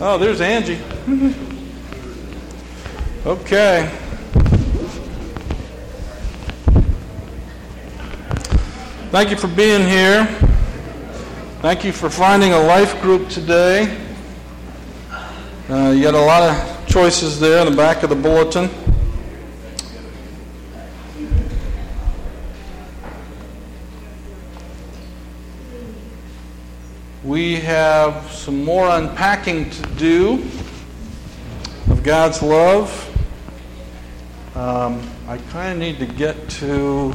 Oh, there's Angie. Okay. Thank you for being here. Thank you for finding a life group today. Uh, you got a lot of choices there in the back of the bulletin. We have some more unpacking to do of God's love. Um, I kind of need to get to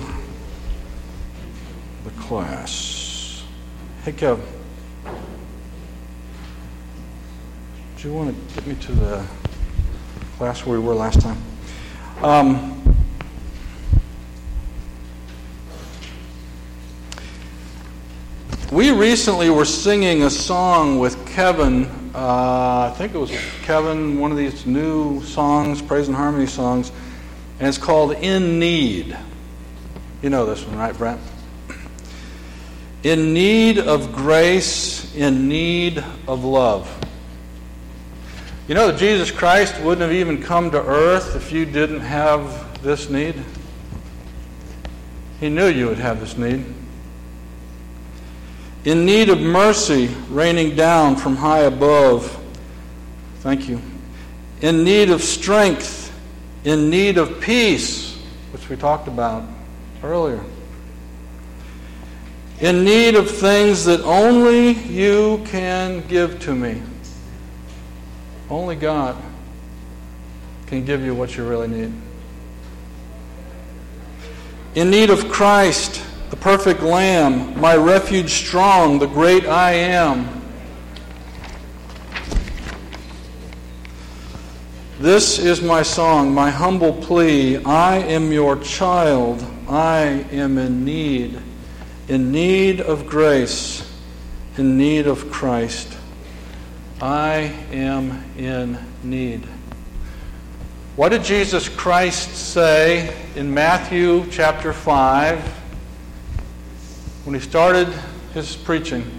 the class. Hey, Kev. Do you want to get me to the class where we were last time? Um, we recently were singing a song with Kevin. Uh, I think it was Kevin, one of these new songs, praise and harmony songs, and it's called In Need. You know this one, right, Brent? In need of grace, in need of love. You know that Jesus Christ wouldn't have even come to earth if you didn't have this need. He knew you would have this need in need of mercy raining down from high above. Thank you. In need of strength, in need of peace, which we talked about earlier. In need of things that only you can give to me. Only God can give you what you really need. In need of Christ the perfect Lamb, my refuge strong, the great I am. This is my song, my humble plea. I am your child. I am in need, in need of grace, in need of Christ. I am in need. What did Jesus Christ say in Matthew chapter 5? When he started his preaching,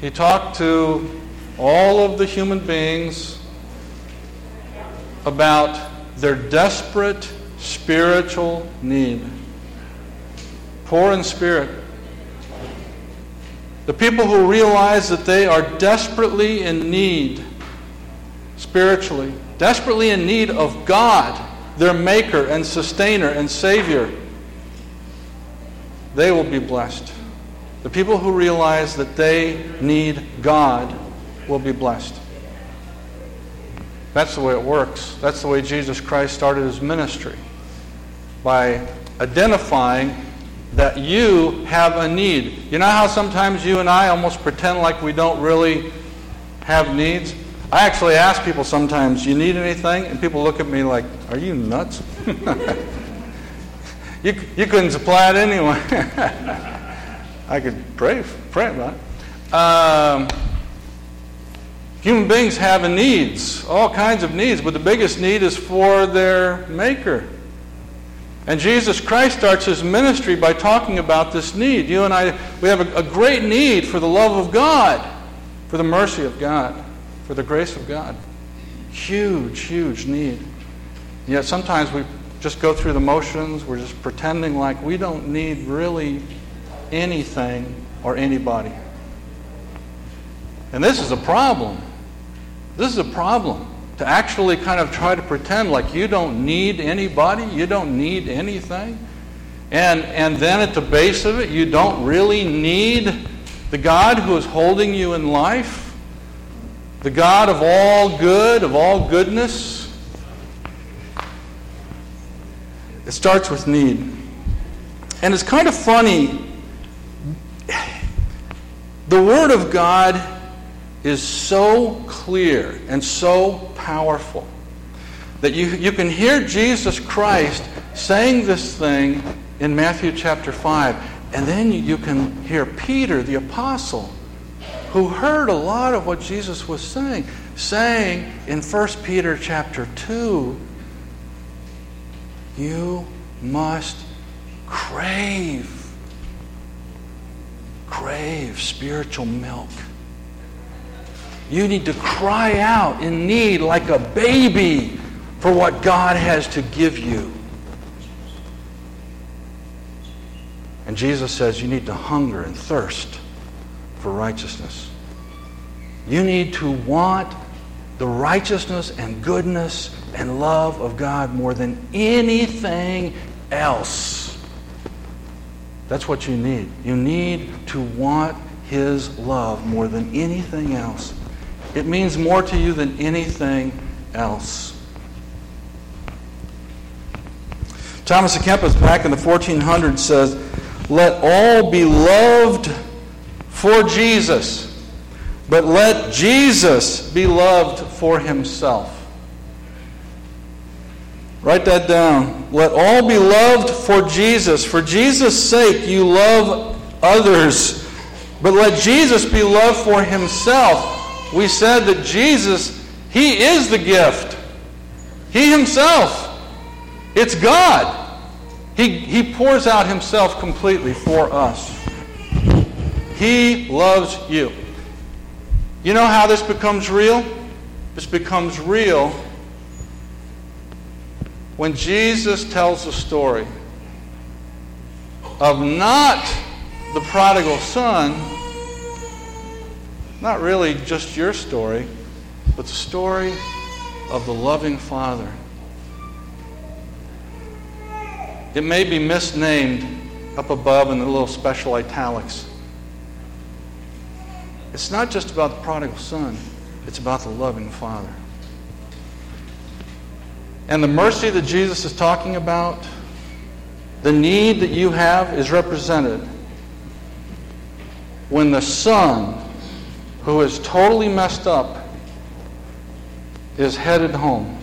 he talked to all of the human beings about their desperate spiritual need. Poor in spirit. The people who realize that they are desperately in need, spiritually, desperately in need of God, their Maker and Sustainer and Savior they will be blessed. The people who realize that they need God will be blessed. That's the way it works. That's the way Jesus Christ started his ministry by identifying that you have a need. You know how sometimes you and I almost pretend like we don't really have needs? I actually ask people sometimes, you need anything? And people look at me like, are you nuts? You, you couldn't supply it anyway. I could pray, pray about it. Um, human beings have needs, all kinds of needs, but the biggest need is for their Maker. And Jesus Christ starts his ministry by talking about this need. You and I, we have a, a great need for the love of God, for the mercy of God, for the grace of God. Huge, huge need. And yet sometimes we just go through the motions. We're just pretending like we don't need really anything or anybody. And this is a problem. This is a problem. To actually kind of try to pretend like you don't need anybody, you don't need anything. And, and then at the base of it, you don't really need the God who is holding you in life, the God of all good, of all goodness, It starts with need. And it's kind of funny. The Word of God is so clear and so powerful that you, you can hear Jesus Christ saying this thing in Matthew chapter 5. And then you can hear Peter, the apostle, who heard a lot of what Jesus was saying, saying in 1 Peter chapter 2 you must crave, crave spiritual milk. You need to cry out in need like a baby for what God has to give you. And Jesus says you need to hunger and thirst for righteousness. You need to want the righteousness and goodness and love of God more than anything else. That's what you need. You need to want His love more than anything else. It means more to you than anything else. Thomas à Kempis, back in the 1400s, says, Let all be loved for Jesus, but let Jesus be loved for himself. Write that down. Let all be loved for Jesus. For Jesus' sake, you love others. But let Jesus be loved for himself. We said that Jesus, he is the gift. He himself. It's God. He, he pours out himself completely for us. He loves you. You know how this becomes real? This becomes real when Jesus tells the story of not the prodigal son, not really just your story, but the story of the loving father. It may be misnamed up above in the little special italics. It's not just about the prodigal son, it's about the loving father. And the mercy that Jesus is talking about, the need that you have is represented when the son who is totally messed up is headed home.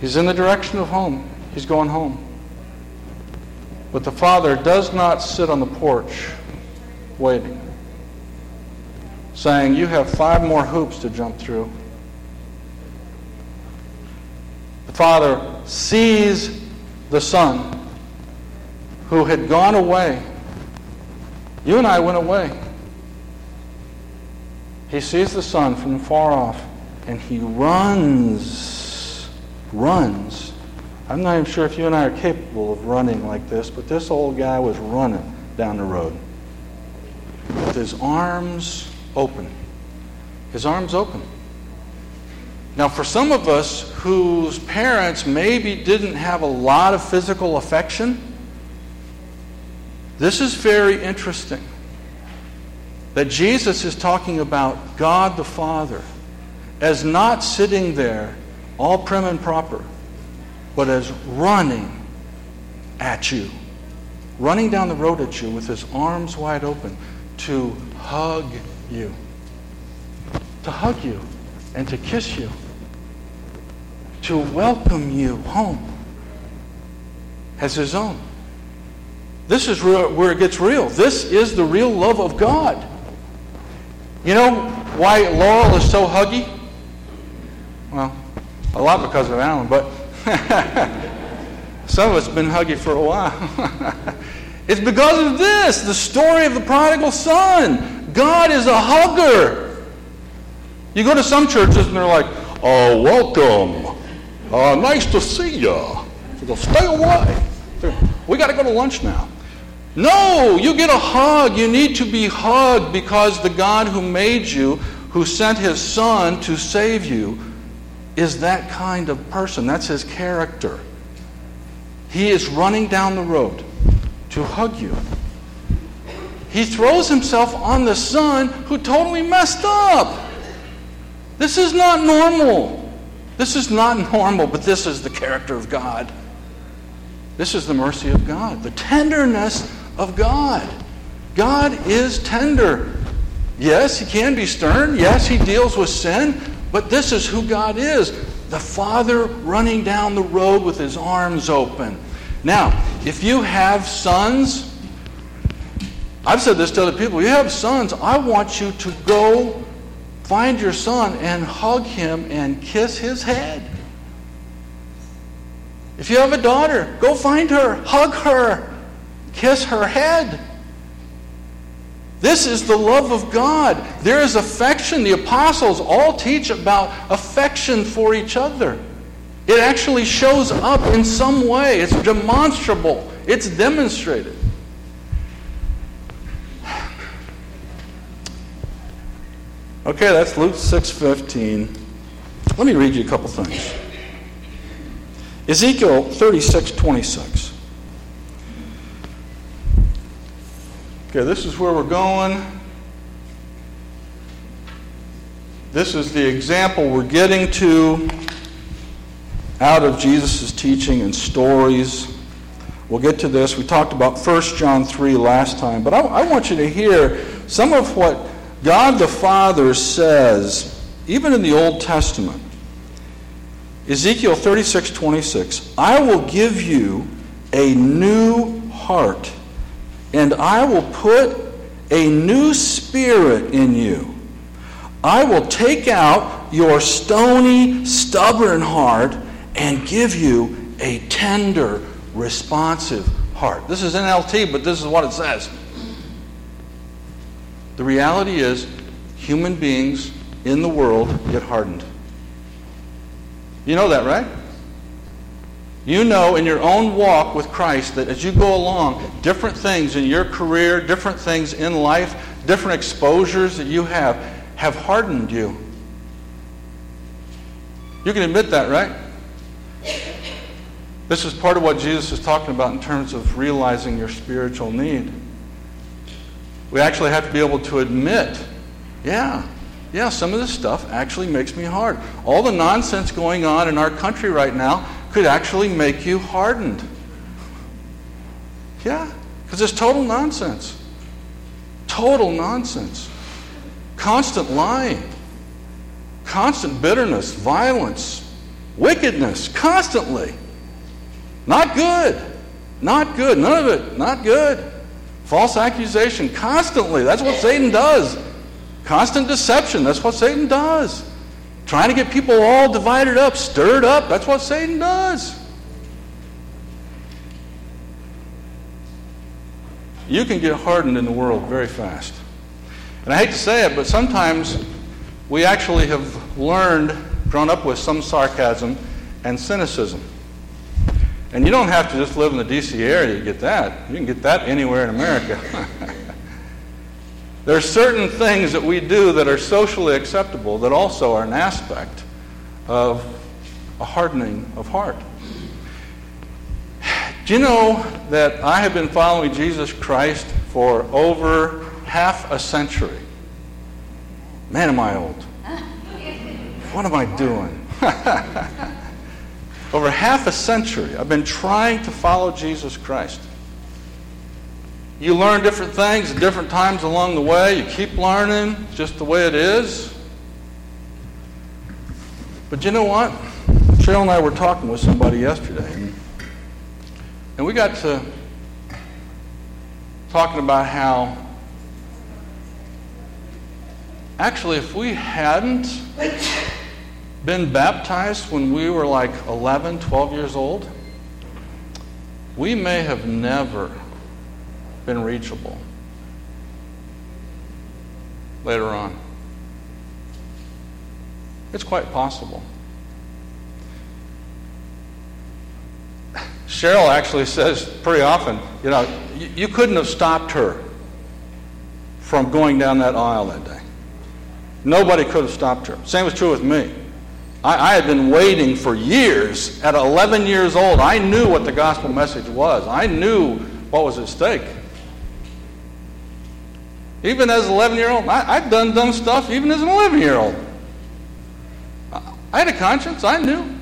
He's in the direction of home. He's going home. But the father does not sit on the porch waiting, saying, You have five more hoops to jump through. The father sees the son who had gone away. You and I went away. He sees the son from far off and he runs, runs. I'm not even sure if you and I are capable of running like this, but this old guy was running down the road with his arms open. His arms open. Now, for some of us whose parents maybe didn't have a lot of physical affection, this is very interesting. That Jesus is talking about God the Father as not sitting there all prim and proper, but as running at you, running down the road at you with his arms wide open to hug you, to hug you and to kiss you to welcome you home as his own. This is where it gets real. This is the real love of God. You know why Laurel is so huggy? Well, a lot because of Alan, but some of us have been huggy for a while. it's because of this, the story of the prodigal son. God is a hugger. You go to some churches and they're like, oh, welcome. Uh, nice to see you. So stay away. We got to go to lunch now. No, you get a hug. You need to be hugged because the God who made you, who sent his son to save you, is that kind of person. That's his character. He is running down the road to hug you. He throws himself on the son who totally messed up. This is not normal. This is not normal, but this is the character of God. This is the mercy of God, the tenderness of God. God is tender. Yes, he can be stern. Yes, he deals with sin. But this is who God is the Father running down the road with his arms open. Now, if you have sons, I've said this to other people, you have sons, I want you to go Find your son and hug him and kiss his head. If you have a daughter, go find her, hug her, kiss her head. This is the love of God. There is affection. The apostles all teach about affection for each other. It actually shows up in some way, it's demonstrable, it's demonstrated. Okay, that's Luke 6:15. Let me read you a couple things. Ezekiel 36:26. Okay, this is where we're going. This is the example we're getting to out of Jesus' teaching and stories. We'll get to this. We talked about 1 John 3 last time, but I, I want you to hear some of what God the Father says, even in the Old Testament. Ezekiel 36 26. I will give you a new heart and I will put a new spirit in you. I will take out your stony, stubborn heart and give you a tender, responsive heart. This is NLT, but this is what it says. The reality is, human beings in the world get hardened. You know that, right? You know in your own walk with Christ that as you go along, different things in your career, different things in life, different exposures that you have, have hardened you. You can admit that, right? This is part of what Jesus is talking about in terms of realizing your spiritual need. We actually have to be able to admit, yeah, yeah, some of this stuff actually makes me hard. All the nonsense going on in our country right now could actually make you hardened. Yeah, because it's total nonsense. Total nonsense. Constant lying, constant bitterness, violence, wickedness, constantly. Not good. Not good. None of it. Not good. False accusation, constantly. That's what Satan does. Constant deception. That's what Satan does. Trying to get people all divided up, stirred up. That's what Satan does. You can get hardened in the world very fast. And I hate to say it, but sometimes we actually have learned, grown up with some sarcasm and cynicism. And you don't have to just live in the D.C. area to get that. You can get that anywhere in America. There are certain things that we do that are socially acceptable that also are an aspect of a hardening of heart. Do you know that I have been following Jesus Christ for over half a century? Man, am I old. What am I doing? over half a century, I've been trying to follow Jesus Christ. You learn different things at different times along the way. You keep learning, just the way it is. But you know what? Cheryl and I were talking with somebody yesterday, and, we got to talking about how actually, if we hadn't been baptized when we were like 11, 12 years old, we may have never been reachable later on. It's quite possible. Cheryl actually says pretty often, you know, you, couldn't have stopped her from going down that aisle that day. Nobody could have stopped her. Same was true with me. I, I, had been waiting for years. At 11 years old, I knew what the gospel message was. I knew what was at stake. Even as an 11 year old, I, have done dumb stuff even as an 11 year old. I had a conscience, I knew.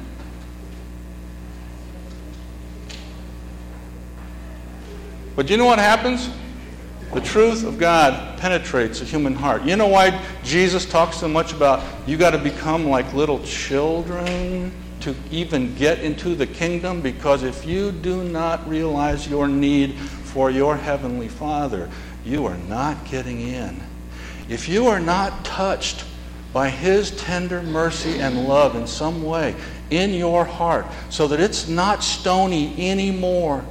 But you know what happens? The truth of God penetrates a human heart. You know why Jesus talks so much about you got to become like little children to even get into the kingdom? Because if you do not realize your need for your heavenly Father, you are not getting in. If you are not touched by His tender mercy and love in some way in your heart, so that it's not stony anymore,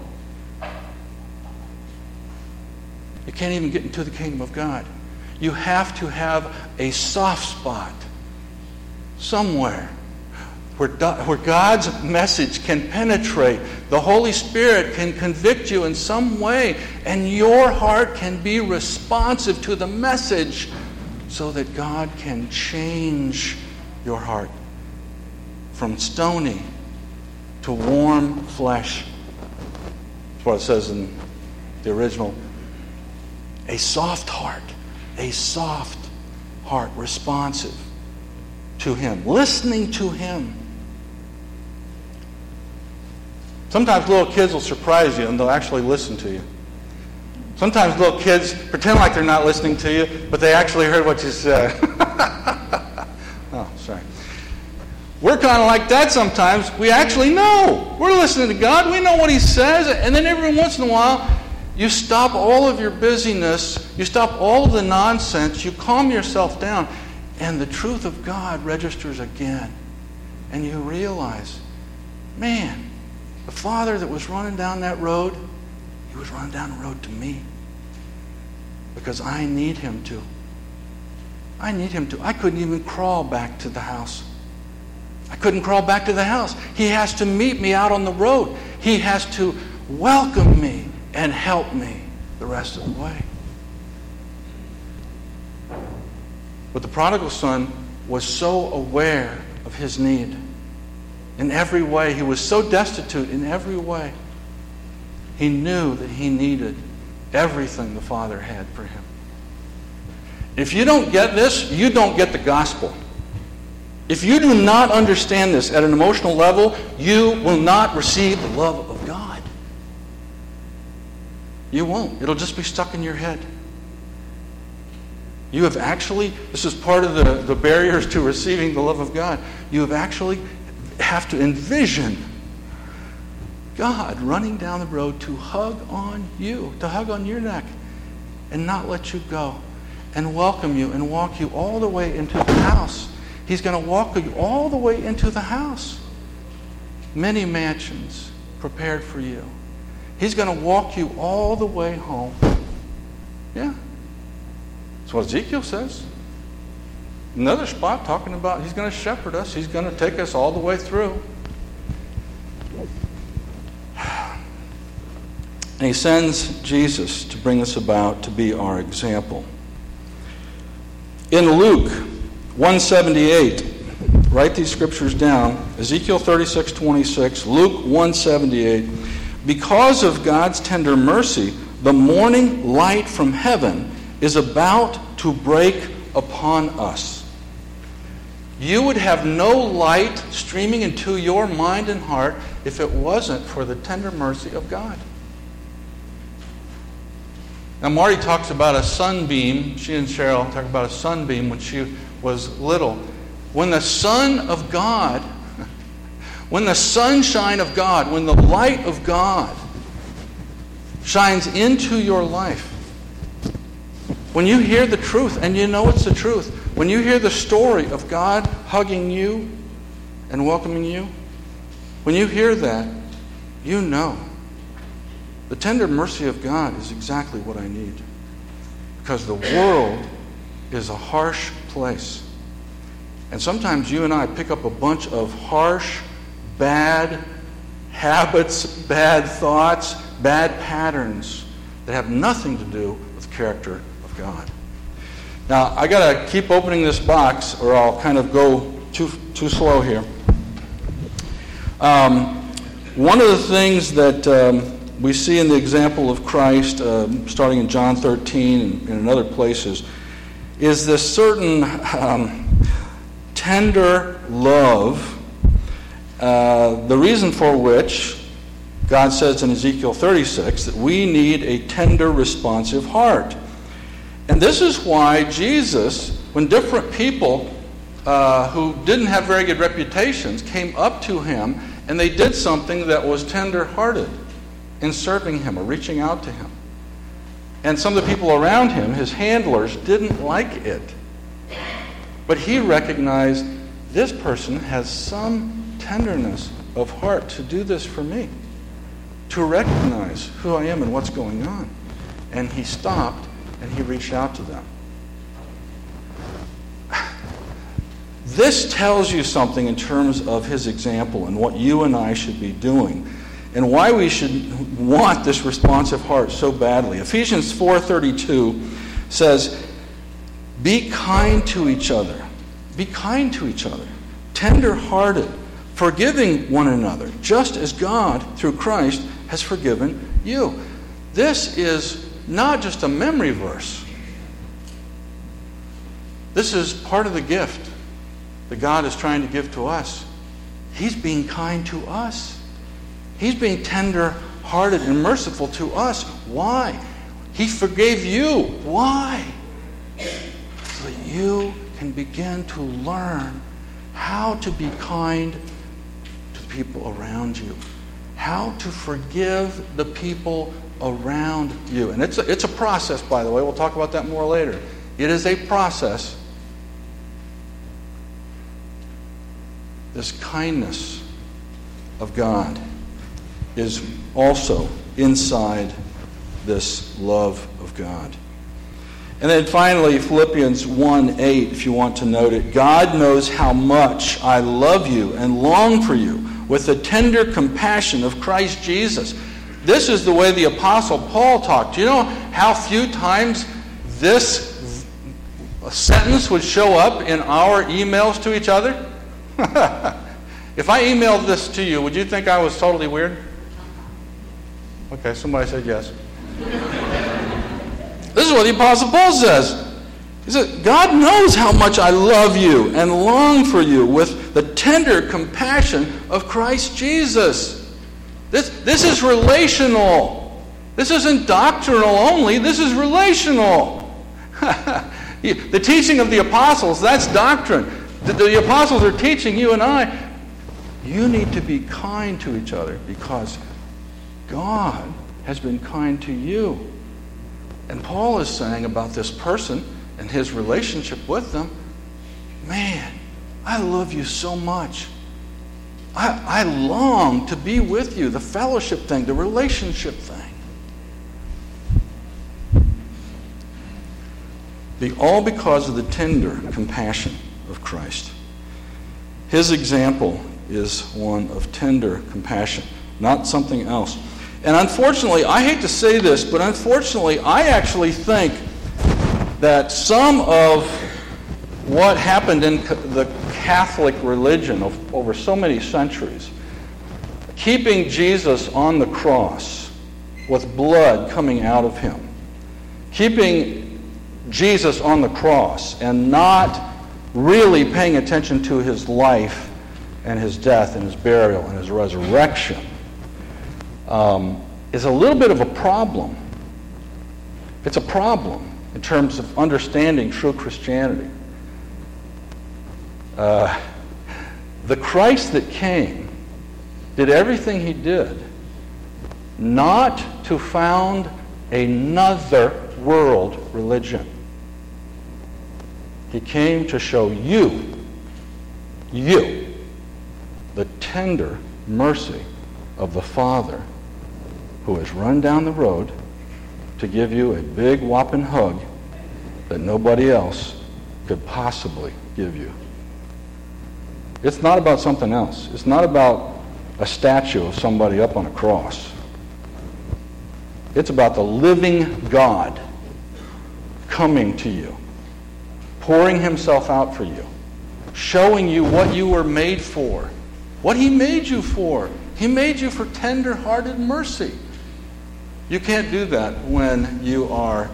can't even get into the kingdom of God. You have to have a soft spot somewhere where, where God's message can penetrate. The Holy Spirit can convict you in some way, and your heart can be responsive to the message so that God can change your heart from stony to warm flesh. That's what it says in the original. A soft heart, a soft heart, responsive to Him, listening to Him. Sometimes little kids will surprise you and they'll actually listen to you. Sometimes little kids pretend like they're not listening to you, but they actually heard what you said. oh, sorry. We're kind of like that sometimes. We actually know. We're listening to God. We know what He says. And then every once in a while, you stop all of your busyness. You stop all of the nonsense. You calm yourself down. And the truth of God registers again. And you realize, man, the father that was running down that road, he was running down the road to me. Because I need him to. I need him to. I couldn't even crawl back to the house. I couldn't crawl back to the house. He has to meet me out on the road. He has to welcome me and help me the rest of the way. But the prodigal son was so aware of his need in every way. He was so destitute in every way. He knew that he needed everything the Father had for him. If you don't get this, you don't get the gospel. If you do not understand this at an emotional level, you will not receive the love of God. You won't. It'll just be stuck in your head. You have actually, this is part of the, the barriers to receiving the love of God. You have actually have to envision God running down the road to hug on you, to hug on your neck, and not let you go, and welcome you and walk you all the way into the house. He's going to walk you all the way into the house. Many mansions prepared for you. He's going to walk you all the way home. Yeah. That's what Ezekiel says. Another spot talking about he's going to shepherd us, he's going to take us all the way through. And he sends Jesus to bring us about to be our example. In Luke 178, write these scriptures down. Ezekiel 36, 26, Luke 178. Because of God's tender mercy, the morning light from heaven is about to break upon us. You would have no light streaming into your mind and heart if it wasn't for the tender mercy of God. Now, Marty talks about a sunbeam. She and Cheryl talk about a sunbeam when she was little. When the Son of God, when the sunshine of God, when the light of God shines into your life, when you hear the truth and you know it's the truth, when you hear the story of God hugging you and welcoming you, when you hear that, you know the tender mercy of God is exactly what I need. Because the world is a harsh place. And sometimes you and I pick up a bunch of harsh, bad habits, bad thoughts, bad patterns that have nothing to do with the character of God. Now, I got to keep opening this box or I'll kind of go too, too slow here. Um, one of the things that um, we see in the example of Christ, uh, starting in John 13 and, and, in other places, is this certain um, tender love, uh, the reason for which God says in Ezekiel 36 that we need a tender, responsive heart. And this is why Jesus, when different people uh, who didn't have very good reputations came up to him and they did something that was tender hearted in serving him or reaching out to him. And some of the people around him, his handlers, didn't like it. But he recognized this person has some tenderness of heart to do this for me, to recognize who I am and what's going on. and he stopped and he reached out to them. This tells you something in terms of his example and what you and I should be doing and why we should want this responsive heart so badly. Ephesians 4:32 says, "Be kind to each other. Be kind to each other. Tender-hearted, forgiving one another, just as God through Christ has forgiven you." This is not just a memory verse. This is part of the gift that God is trying to give to us. He's being kind to us. He's being tender hearted and merciful to us. Why? He forgave you. Why? So that you can begin to learn how to be kind people around you, how to forgive the people around you. And it's a, it's a process, by the way. We'll talk about that more later. It is a process. This kindness of God is also inside this love of God. And then finally, Philippians 1 8, if you want to note it. God knows how much I love you and long for you with the tender compassion of Christ Jesus. This is the way the Apostle Paul talked. Do you know how few times this sentence would show up in our emails to each other? if I emailed this to you, would you think I was totally weird? Okay, somebody said yes. this is what the Apostle Paul says. He said, God knows how much I love you and long for you with the tender compassion of Christ Jesus. This, this is relational. This isn't doctrinal only, this is relational. the teaching of the apostles, that's doctrine. The, the apostles are teaching you and I, you need to be kind to each other because God has been kind to you. And Paul is saying about this person and his relationship with them man, I love you so much. I, I long to be with you, the fellowship thing, the relationship thing. Be all because of the tender compassion of Christ. His example is one of tender compassion, not something else. And unfortunately, I hate to say this, but unfortunately, I actually think that some of what happened in the Catholic religion over so many centuries, keeping Jesus on the cross with blood coming out of him, keeping Jesus on the cross and not really paying attention to his life and his death and his burial and his resurrection um, is a little bit of a problem. It's a problem in terms of understanding true Christianity. Uh, the Christ that came did everything he did not to found another world religion. He came to show you, you, the tender mercy of the Father who has run down the road to give you a big whopping hug that nobody else could possibly give you. It's not about something else. It's not about a statue of somebody up on a cross. It's about the living God coming to you, pouring himself out for you, showing you what you were made for, what he made you for. He made you for tender hearted mercy. You can't do that when you are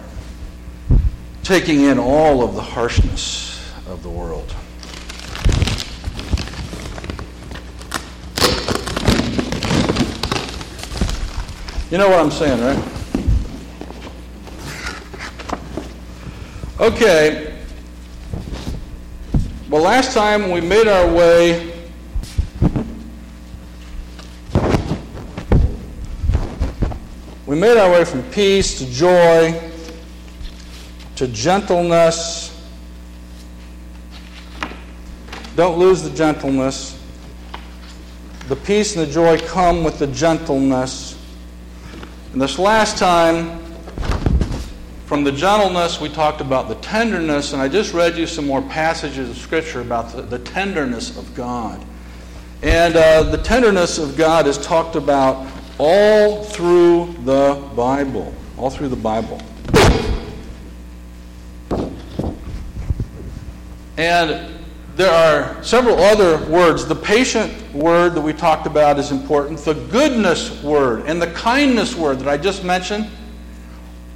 taking in all of the harshness of the world. You know what I'm saying, right? Okay. Well, last time we made our way We made our way from peace to joy to gentleness. Don't lose the gentleness. The peace and the joy come with the gentleness. And this last time, from the gentleness, we talked about the tenderness, and I just read you some more passages of Scripture about the, the tenderness of God. And uh, the tenderness of God is talked about all through the Bible. All through the Bible. And there are several other words. The patient word that we talked about is important. The goodness word and the kindness word that I just mentioned.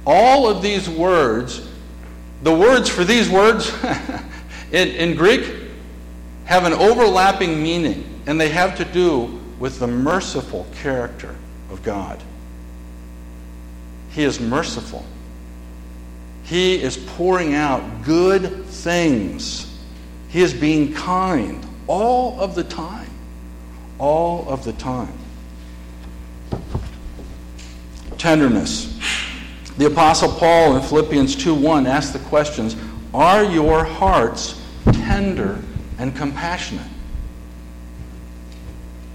All of these words, the words for these words in, in Greek have an overlapping meaning, and they have to do with the merciful character of God. He is merciful. He is pouring out good things. He is being kind all of the time. All of the time. Tenderness. The Apostle Paul in Philippians 2 1 asks the questions Are your hearts tender and compassionate?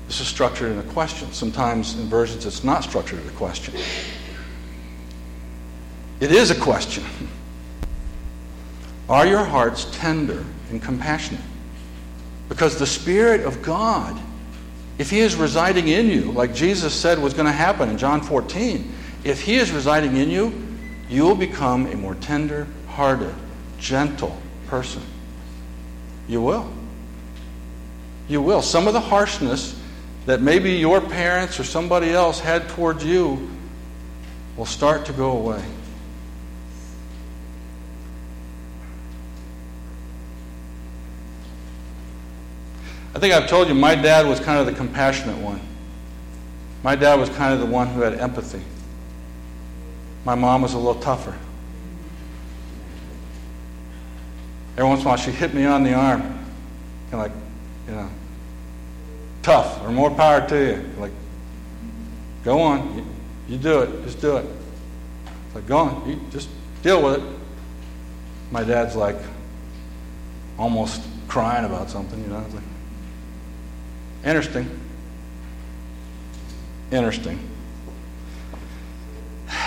This is structured in a question. Sometimes in versions it's not structured in a question. It is a question. Are your hearts tender and compassionate? Because the Spirit of God, if He is residing in you, like Jesus said was going to happen in John 14, if He is residing in you, you will become a more tender hearted, gentle person. You will. You will. Some of the harshness that maybe your parents or somebody else had towards you will start to go away. I think I've told you my dad was kind of the compassionate one. My dad was kind of the one who had empathy. My mom was a little tougher. Every once in a while, she hit me on the arm, kind of like, you know, tough or more power to you. Like, go on, you, you do it, just do it. It's like, go on, you just deal with it. My dad's like almost crying about something, you know. It's like, Interesting. Interesting.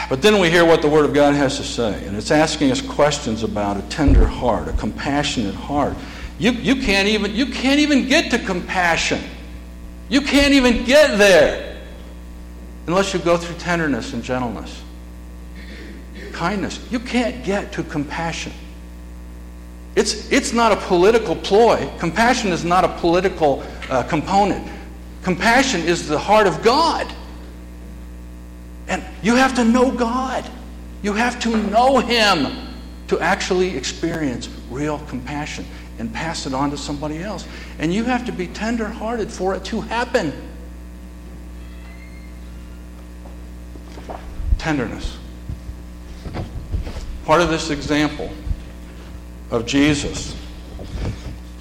But then we hear what the Word of God has to say, and it's asking us questions about a tender heart, a compassionate heart. You, you, can't even, you can't even get to compassion. You can't even get there unless you go through tenderness and gentleness, kindness. You can't get to compassion. It's, it's not a political ploy. Compassion is not a political uh, component. Compassion is the heart of God. And you have to know God. You have to know Him to actually experience real compassion and pass it on to somebody else. And you have to be tender hearted for it to happen. Tenderness. Part of this example of Jesus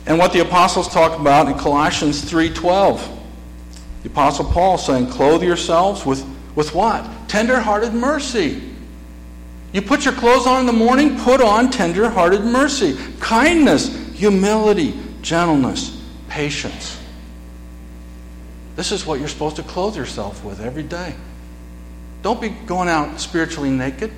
and what the apostles talk about in Colossians 3:12. The apostle Paul saying, "Clothe yourselves with with what? Tender-hearted mercy." You put your clothes on in the morning, put on tender-hearted mercy, kindness, humility, gentleness, patience. This is what you're supposed to clothe yourself with every day. Don't be going out spiritually naked.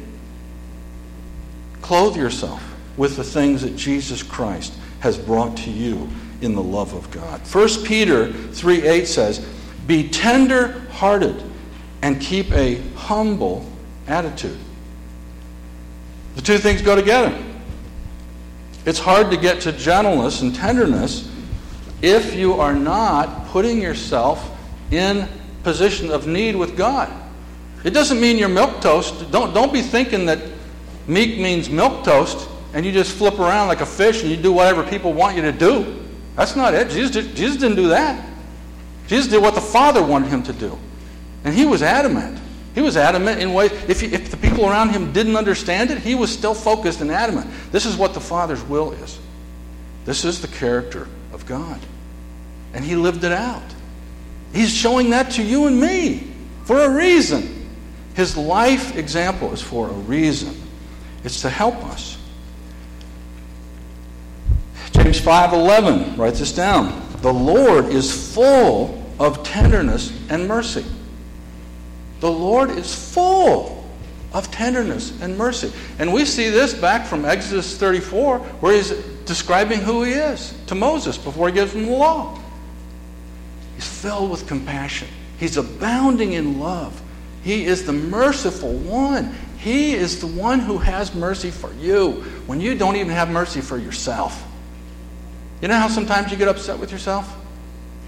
Clothe yourself with the things that Jesus Christ has brought to you in the love of God. 1 Peter 3 8 says, Be tender hearted and keep a humble attitude. The two things go together. It's hard to get to gentleness and tenderness if you are not putting yourself in position of need with God. It doesn't mean you're milk toast. Don't, don't be thinking that meek means milk toast and you just flip around like a fish and you do whatever people want you to do. That's not it. Jesus, did, Jesus didn't do that. Jesus did what the Father wanted him to do. And he was adamant. He was adamant in ways, if, he, if the people around him didn't understand it, he was still focused and adamant. This is what the Father's will is. This is the character of God. And he lived it out. He's showing that to you and me for a reason. His life example is for a reason. It's to help us. James 5:11 writes this down. The Lord is full of tenderness and mercy. The Lord is full of tenderness and mercy. And we see this back from Exodus 34, where he's describing who he is to Moses before he gives him the law. He's filled with compassion, he's abounding in love. He is the merciful one. He is the one who has mercy for you when you don't even have mercy for yourself. You know how sometimes you get upset with yourself?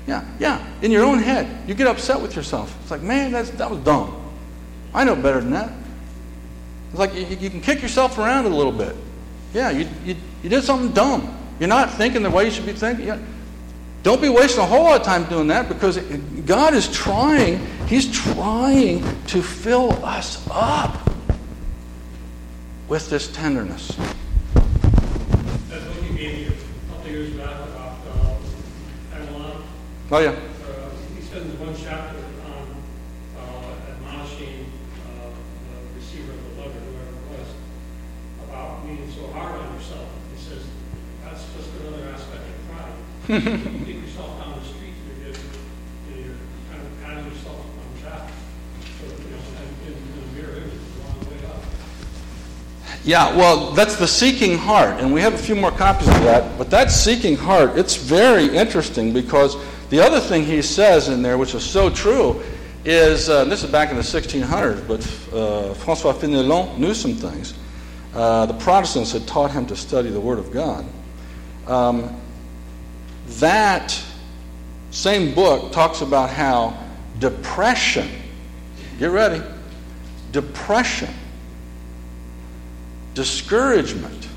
Yeah, yeah. In your own head, you get upset with yourself. It's like, man, that's, that was dumb. I know better than that. It's like you, you can kick yourself around a little bit. Yeah, you, you, you did something dumb. You're not thinking the way you should be thinking. Yeah. Don't be wasting a whole lot of time doing that because God is trying, He's trying to fill us up with this tenderness. Oh, yeah. He spends one chapter on uh, admonishing uh, the receiver of the letter, whoever it was, about being so hard on yourself. He says, that's just another aspect of pride. you take yourself down the street, you're, just, you're kind of patting yourself on the back. So, you know, and in, the mirror, it's the wrong way up. Yeah, well, that's the seeking heart, and we have a few more copies of that. But that seeking heart, it's very interesting because the other thing he says in there, which is so true, is uh, this is back in the 1600s, but uh, Francois Fenelon knew some things. Uh, the Protestants had taught him to study the Word of God. Um, that same book talks about how depression, get ready, depression discouragement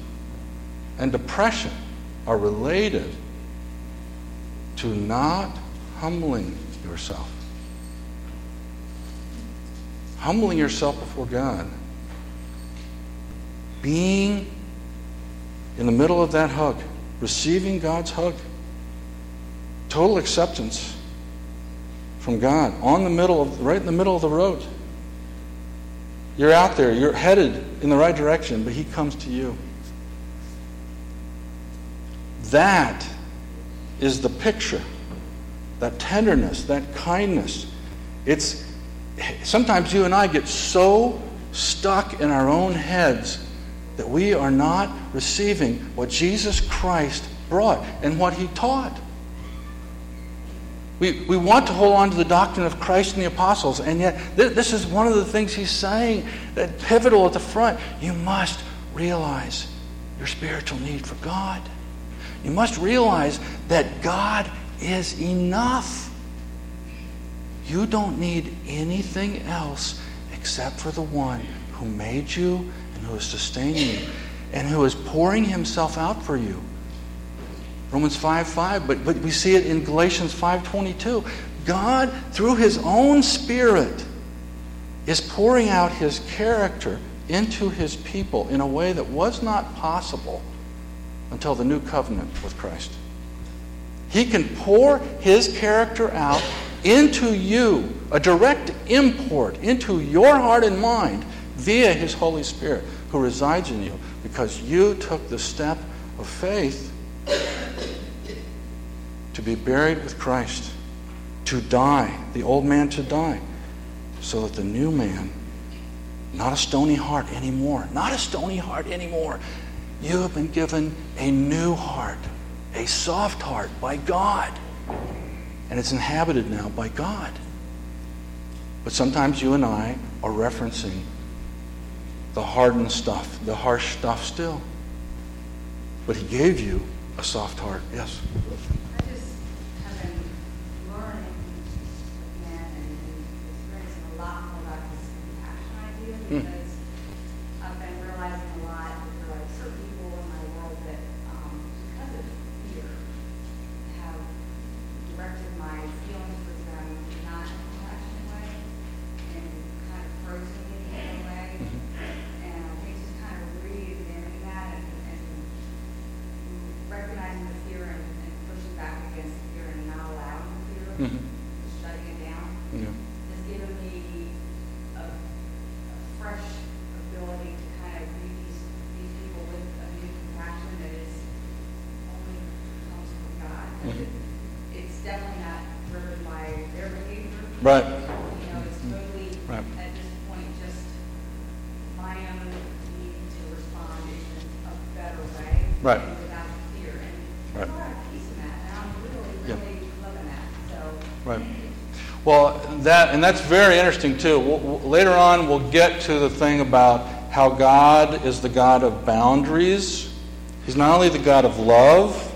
and depression are related to not humbling yourself. Humbling yourself before God. Being in the middle of that hug, receiving God's hug. Total acceptance from God on the middle of right in the middle of the road. You're out there, you're headed in the right direction, but He comes to you. That is the picture. That tenderness, that kindness. It's sometimes you and I get so stuck in our own heads that we are not receiving what Jesus Christ brought and what He taught. We, we want to hold on to the doctrine of Christ and the apostles, and yet th- this is one of the things he's saying that pivotal at the front. You must realize your spiritual need for God. You must realize that God is enough. You don't need anything else except for the one who made you and who is sustaining you and who is pouring himself out for you. Romans 5 5, but, but we see it in Galatians 5.22. God, through his own Spirit, is pouring out his character into his people in a way that was not possible until the new covenant with Christ. He can pour his character out into you, a direct import into your heart and mind via his Holy Spirit who resides in you because you took the step of faith to be buried with Christ, to die, the old man to die, so that the new man, not a stony heart anymore, not a stony heart anymore, you have been given a new heart, a soft heart by God. And it's inhabited now by God. But sometimes you and I are referencing the hardened stuff, the harsh stuff still. But He gave you a soft heart. Yes. I Right. Right. at this point, just my own need to respond in a better way. Right. Without fear, and Right. peace in that, Yeah. Right. Well, that, and that's very interesting too. Later on, we'll get to the thing about how God is the God of boundaries. He's not only the God of love,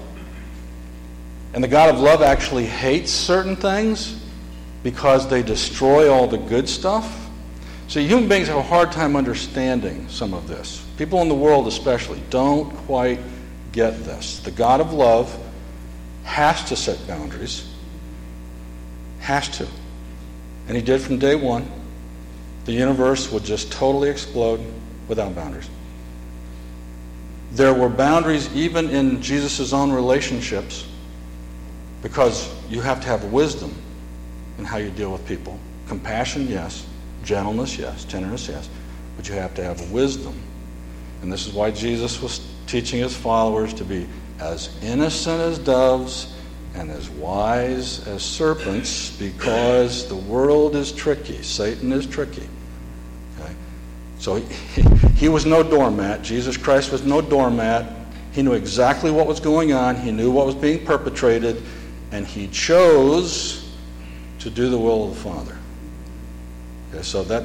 and the God of love actually hates certain things, because they destroy all the good stuff. So human beings have a hard time understanding some of this. People in the world, especially, don't quite get this. The God of love has to set boundaries. Has to. And he did from day one. The universe would just totally explode without boundaries. There were boundaries even in Jesus' own relationships because you have to have wisdom in how you deal with people. Compassion, yes. Gentleness, yes. Tenderness, yes. But you have to have wisdom. And this is why Jesus was teaching his followers to be as innocent as doves and as wise as serpents because the world is tricky. Satan is tricky. Okay? So he, he was no doormat. Jesus Christ was no doormat. He knew exactly what was going on, he knew what was being perpetrated, and he chose to do the will of the Father. Okay, so that,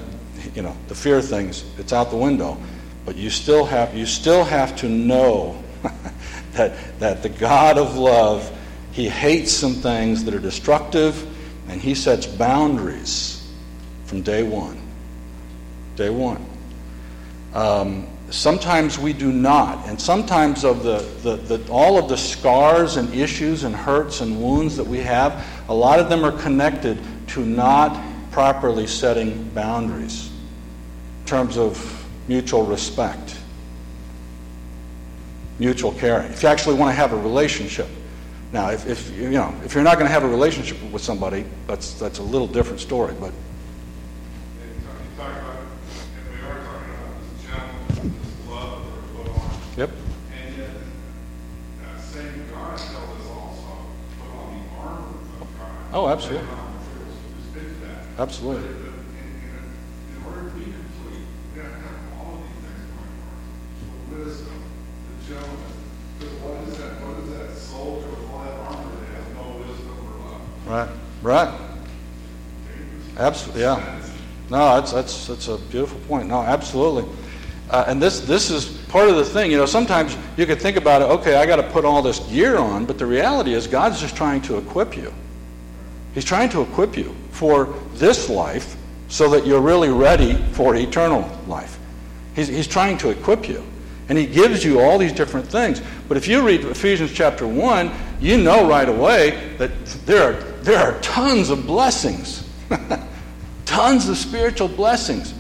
you know, the fear things, it's out the window. But you still have, you still have to know that, that the God of love, he hates some things that are destructive, and he sets boundaries from day one. Day one. Um, sometimes we do not. And sometimes of the, the, the, all of the scars and issues and hurts and wounds that we have, a lot of them are connected to not properly setting boundaries in terms of mutual respect, mutual caring. If you actually want to have a relationship. Now, if, if you know, if you're not going to have a relationship with somebody, that's that's a little different story. But And you talk- you talk about, and we are talking about this gentleman, this love that we're put on. yep, And yet, that same God tells us also, put on the armor of God. Oh, absolutely. Lay on the tools to fit that. absolutely. But in, in, in order to be complete, we have to have all of these things going for us. The wisdom, the gentleman, because what is that, what is that soldier with all that armor that has no wisdom absolutely. Absolutely. Right, right. Absolutely, yeah. No, that's that's that's a beautiful point. No, absolutely. Uh, and this this is part of the thing. You know, sometimes you could think about it. Okay, I got to put all this gear on, but the reality is God's just trying to equip you. He's trying to equip you for this life, so that you're really ready for eternal life. He's he's trying to equip you. And he gives you all these different things. But if you read Ephesians chapter 1, you know right away that there are, there are tons of blessings, tons of spiritual blessings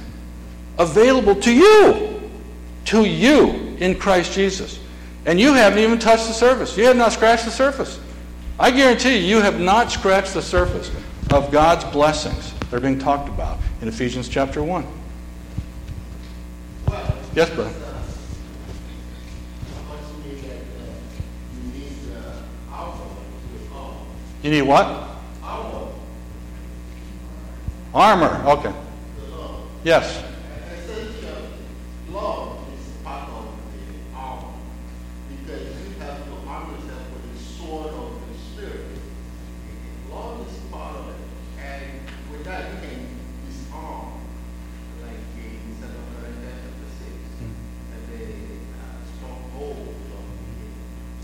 available to you, to you in Christ Jesus. And you haven't even touched the surface. You have not scratched the surface. I guarantee you, you have not scratched the surface of God's blessings that are being talked about in Ephesians chapter 1. Well, Yes, brother. You need what? Armor. Okay. Yes.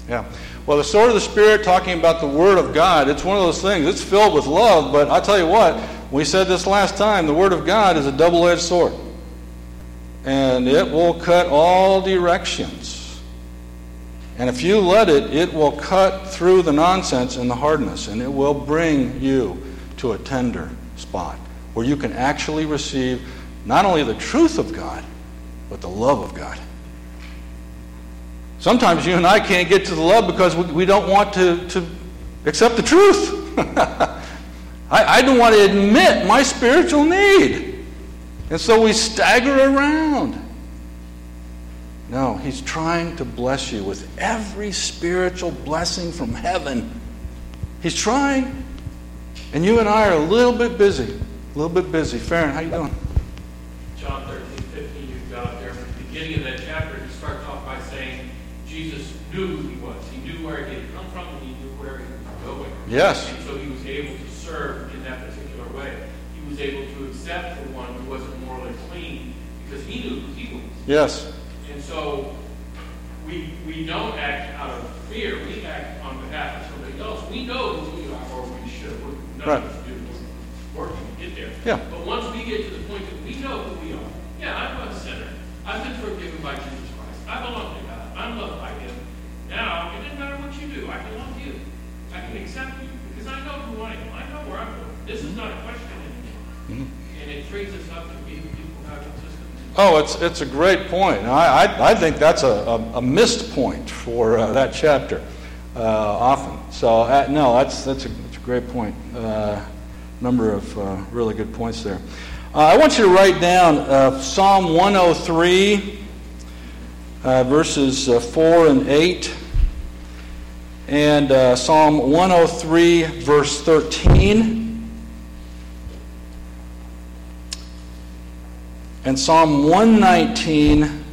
Yeah. Well, the sword of the Spirit, talking about the Word of God, it's one of those things. It's filled with love, but I tell you what, we said this last time the Word of God is a double edged sword. And it will cut all directions. And if you let it, it will cut through the nonsense and the hardness, and it will bring you to a tender spot where you can actually receive not only the truth of God, but the love of God. Sometimes you and I can't get to the love because we, we don't want to, to accept the truth. I, I don't want to admit my spiritual need. And so we stagger around. No, he's trying to bless you with every spiritual blessing from heaven. He's trying. And you and I are a little bit busy. A little bit busy. Farron, how you doing? Yes. And so he was able to serve in that particular way. He was able to accept the one who wasn't morally clean because he knew who he was. Yes. And so we, we don't act out of fear. We act on behalf of somebody else. We know who we are, or we should. We're, Right. us do. We're working to get there. Yeah. But once we get to the point that we know who we are, yeah, I'm a sinner. I've been forgiven by Jesus Christ. I belong to God. I'm loved by Him. Now, it doesn't matter what you do. I can love you. I can accept you because I know who I am. I know where I'm going. This is not a question anymore. And it frees us up to be people who have consistency. Oh, it's, it's a great point. I, I, I think that's a, a, a missed point for uh, that chapter uh, often. So, uh, no, that's, that's, a, that's a great point. Uh, number of uh, really good points there. Uh, I want you to write down uh, Psalm 103, uh, verses uh, 4 and 8, and uh, Psalm 103, verse 13. and Psalm 119,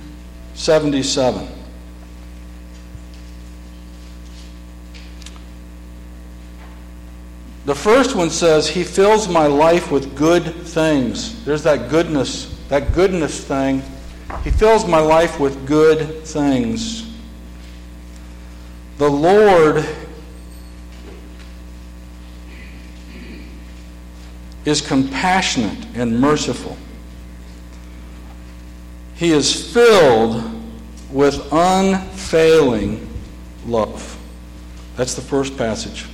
77. The first one says, He fills my life with good things. There's that goodness, that goodness thing. He fills my life with good things. The Lord is compassionate and merciful. He is filled with unfailing love. That's the first passage.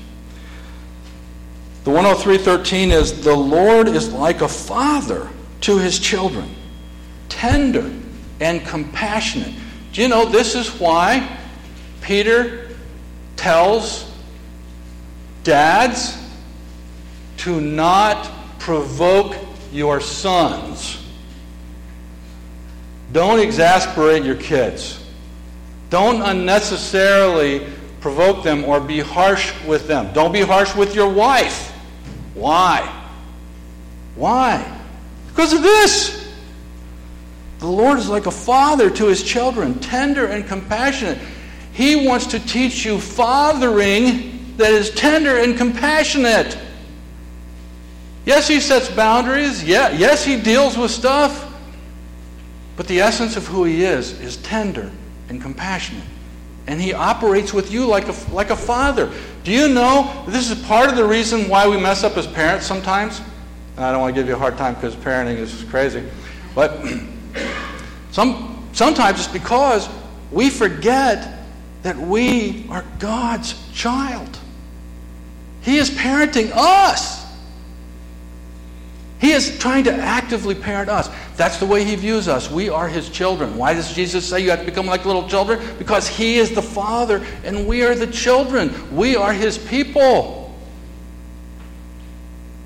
The 103:13 is the Lord is like a father to his children, tender and compassionate. Do you know this is why Peter tells dads to not provoke your sons? Don't exasperate your kids. Don't unnecessarily provoke them or be harsh with them. Don't be harsh with your wife. Why? Why? Because of this. The Lord is like a father to his children, tender and compassionate. He wants to teach you fathering that is tender and compassionate. Yes, he sets boundaries. Yeah, yes, he deals with stuff. But the essence of who he is is tender and compassionate. And he operates with you like a, like a father. Do you know this is part of the reason why we mess up as parents sometimes? And I don't want to give you a hard time because parenting is crazy. But some, sometimes it's because we forget that we are God's child. He is parenting us. He is trying to actively parent us. That's the way he views us. We are his children. Why does Jesus say you have to become like little children? Because he is the Father and we are the children. We are his people.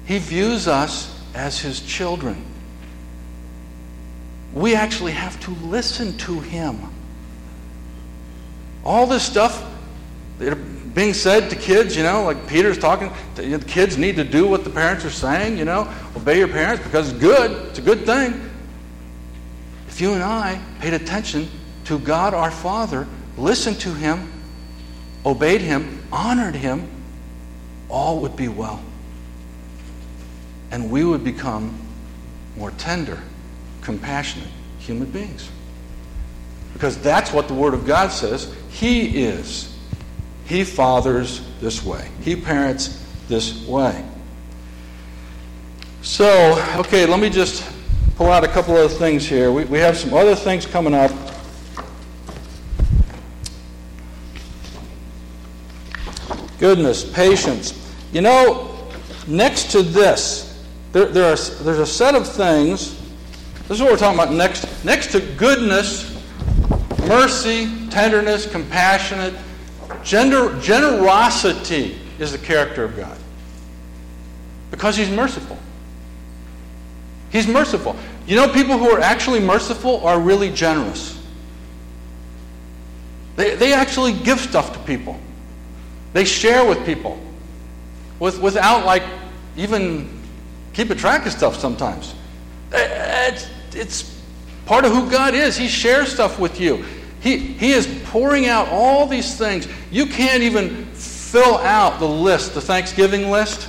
He views us as his children. We actually have to listen to him. All this stuff being said to kids, you know, like Peter's talking, to, you know, the kids need to do what the parents are saying, you know, obey your parents because it's good, it's a good thing. If you and I paid attention to God our Father, listened to Him, obeyed Him, honored Him, all would be well. And we would become more tender, compassionate human beings. Because that's what the Word of God says He is. He fathers this way, He parents this way. So, okay, let me just pull out a couple of things here. We, we have some other things coming up. Goodness, patience. You know, next to this, there, there are, there's a set of things. This is what we're talking about next. Next to goodness, mercy, tenderness, compassionate, gender, generosity is the character of God. Because He's merciful. He's merciful. You know, people who are actually merciful are really generous. They, they actually give stuff to people. They share with people with, without, like, even keeping track of stuff sometimes. Eh, it's, it's part of who God is. He shares stuff with you. He, he is pouring out all these things. You can't even fill out the list, the Thanksgiving list.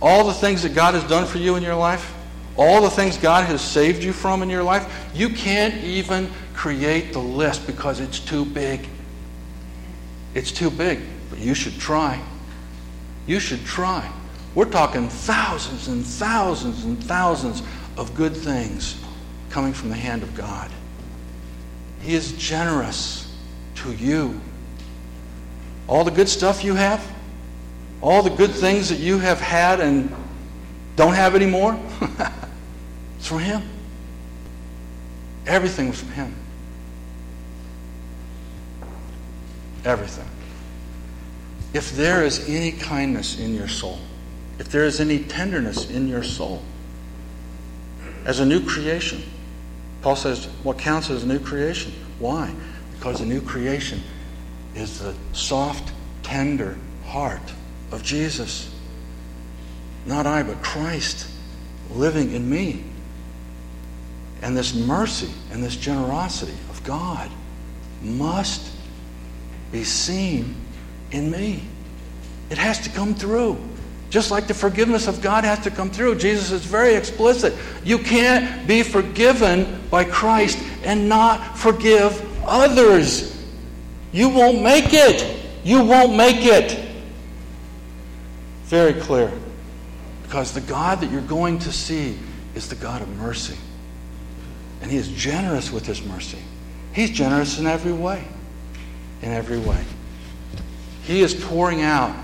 All the things that God has done for you in your life, all the things God has saved you from in your life. You can't even create the list because it's too big. It's too big, but you should try. You should try. We're talking thousands and thousands and thousands of good things coming from the hand of God. He is generous to you. All the good stuff you have, all the good things that you have had and don't have anymore, it's from Him. Everything was from Him. Everything. If there is any kindness in your soul, if there is any tenderness in your soul, as a new creation, Paul says, what counts as a new creation? Why? Because a new creation is the soft, tender heart of Jesus. Not I, but Christ living in me. And this mercy and this generosity of God must be seen in me. It has to come through. Just like the forgiveness of God has to come through. Jesus is very explicit. You can't be forgiven by Christ and not forgive others. You won't make it. You won't make it. Very clear. Because the God that you're going to see is the God of mercy. And He is generous with His mercy. He's generous in every way. In every way. He is pouring out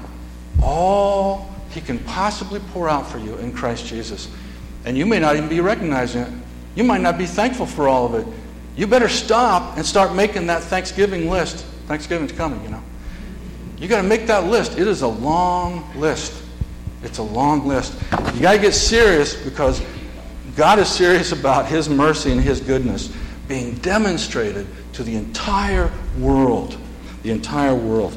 all He can possibly pour out for you in Christ Jesus. And you may not even be recognizing it. You might not be thankful for all of it. You better stop and start making that Thanksgiving list. Thanksgiving's coming, you know. You got to make that list. It is a long list. It's a long list. You got to get serious because God is serious about His mercy and His goodness being demonstrated to the entire world. The entire world.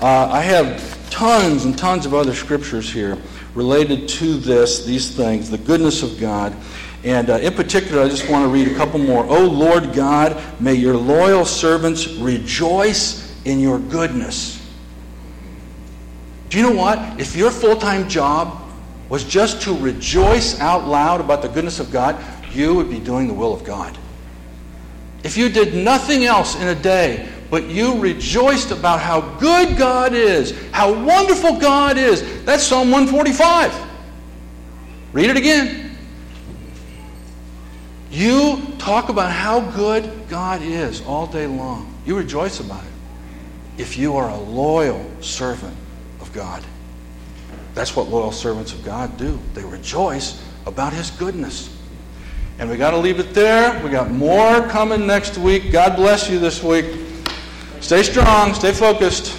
Uh, I have tons and tons of other scriptures here related to this, these things, the goodness of God. And uh, in particular, I just want to read a couple more. O Lord God, may your loyal servants rejoice in your goodness. Do you know what? If your full time job was just to rejoice out loud about the goodness of God, you would be doing the will of God. If you did nothing else in a day but you rejoiced about how good God is, how wonderful God is. That's Psalm 145. Read it again. You talk about how good God is all day long. You rejoice about it. If you are a loyal servant of God, that's what loyal servants of God do. They rejoice about His goodness. And we got to leave it there. We got more coming next week. God bless you this week. Stay strong, stay focused.